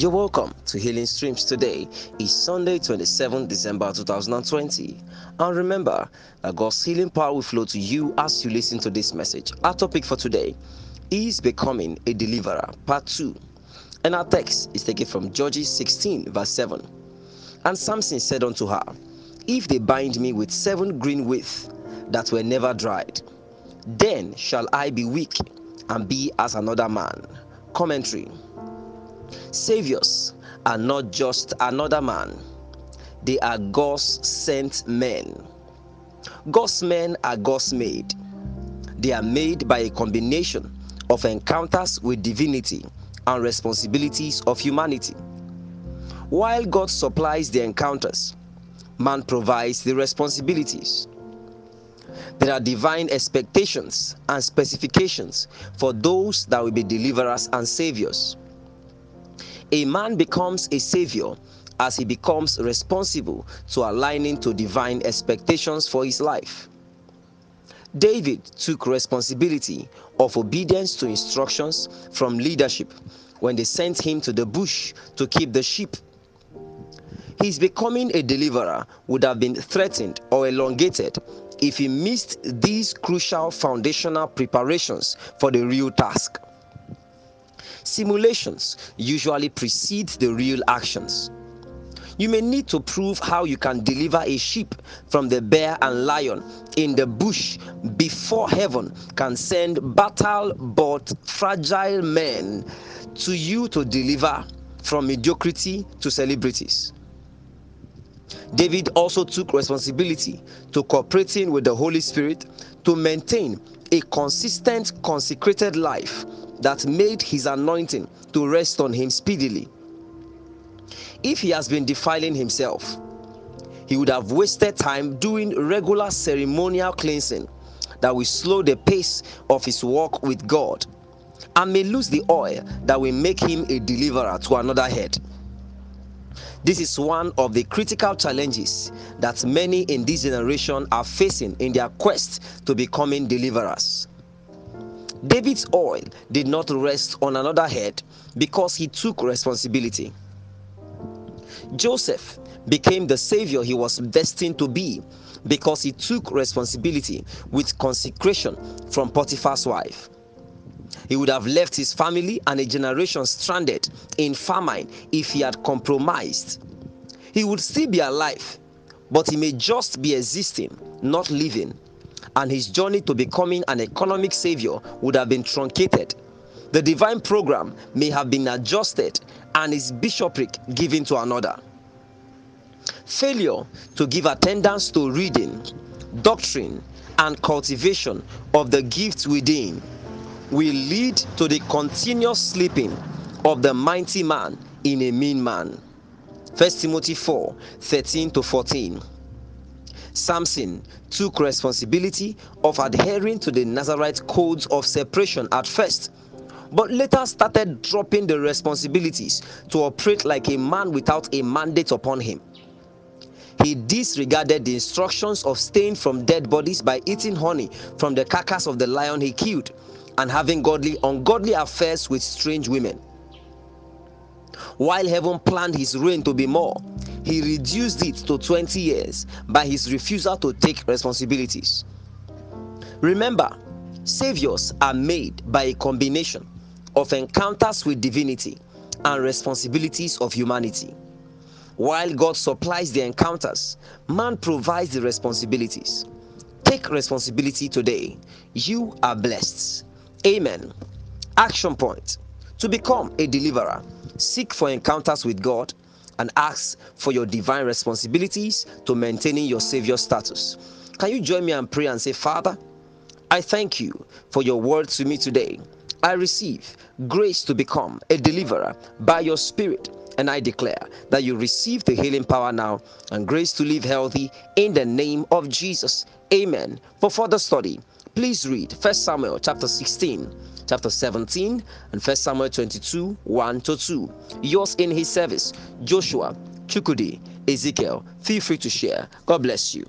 You're welcome to Healing Streams. Today is Sunday, 27 December 2020. And remember that God's healing power will flow to you as you listen to this message. Our topic for today is Becoming a Deliverer, Part 2. And our text is taken from Judges 16, verse 7. And Samson said unto her, If they bind me with seven green withs that were never dried, then shall I be weak and be as another man. Commentary Saviors are not just another man, they are God's sent men. God's men are God's made. They are made by a combination of encounters with divinity and responsibilities of humanity. While God supplies the encounters, man provides the responsibilities. There are divine expectations and specifications for those that will be deliverers and saviors. A man becomes a savior as he becomes responsible to aligning to divine expectations for his life. David took responsibility of obedience to instructions from leadership when they sent him to the bush to keep the sheep. His becoming a deliverer would have been threatened or elongated if he missed these crucial foundational preparations for the real task. Simulations usually precede the real actions. You may need to prove how you can deliver a sheep from the bear and lion in the bush before heaven can send battle but fragile men to you to deliver from mediocrity to celebrities. David also took responsibility to cooperating with the Holy Spirit to maintain a consistent, consecrated life that made his anointing to rest on him speedily. If he has been defiling himself, he would have wasted time doing regular ceremonial cleansing that will slow the pace of his walk with God and may lose the oil that will make him a deliverer to another head. This is one of the critical challenges that many in this generation are facing in their quest to becoming deliverers. David's oil did not rest on another head because he took responsibility. Joseph became the savior he was destined to be because he took responsibility with consecration from Potiphar's wife. He would have left his family and a generation stranded in famine if he had compromised. He would still be alive, but he may just be existing, not living and his journey to becoming an economic savior would have been truncated. The divine program may have been adjusted and his bishopric given to another. Failure to give attendance to reading, doctrine, and cultivation of the gifts within will lead to the continuous sleeping of the mighty man in a mean man. 1 Timothy 4 13 to 14. Samson took responsibility of adhering to the Nazarite codes of separation at first, but later started dropping the responsibilities to operate like a man without a mandate upon him. He disregarded the instructions of staying from dead bodies by eating honey from the carcass of the lion he killed and having godly ungodly affairs with strange women. While heaven planned his reign to be more, he reduced it to 20 years by his refusal to take responsibilities. Remember, saviors are made by a combination of encounters with divinity and responsibilities of humanity. While God supplies the encounters, man provides the responsibilities. Take responsibility today. You are blessed. Amen. Action point to become a deliverer, seek for encounters with God and ask for your divine responsibilities to maintaining your Savior status. Can you join me and pray and say, Father, I thank you for your word to me today. I receive grace to become a deliverer by your Spirit. And I declare that you receive the healing power now and grace to live healthy in the name of Jesus. Amen. For further study, please read 1 Samuel chapter 16 chapter 17 and 1 Samuel 22 1 to 2. Yours in his service, Joshua, Chukudi, Ezekiel. Feel free to share. God bless you.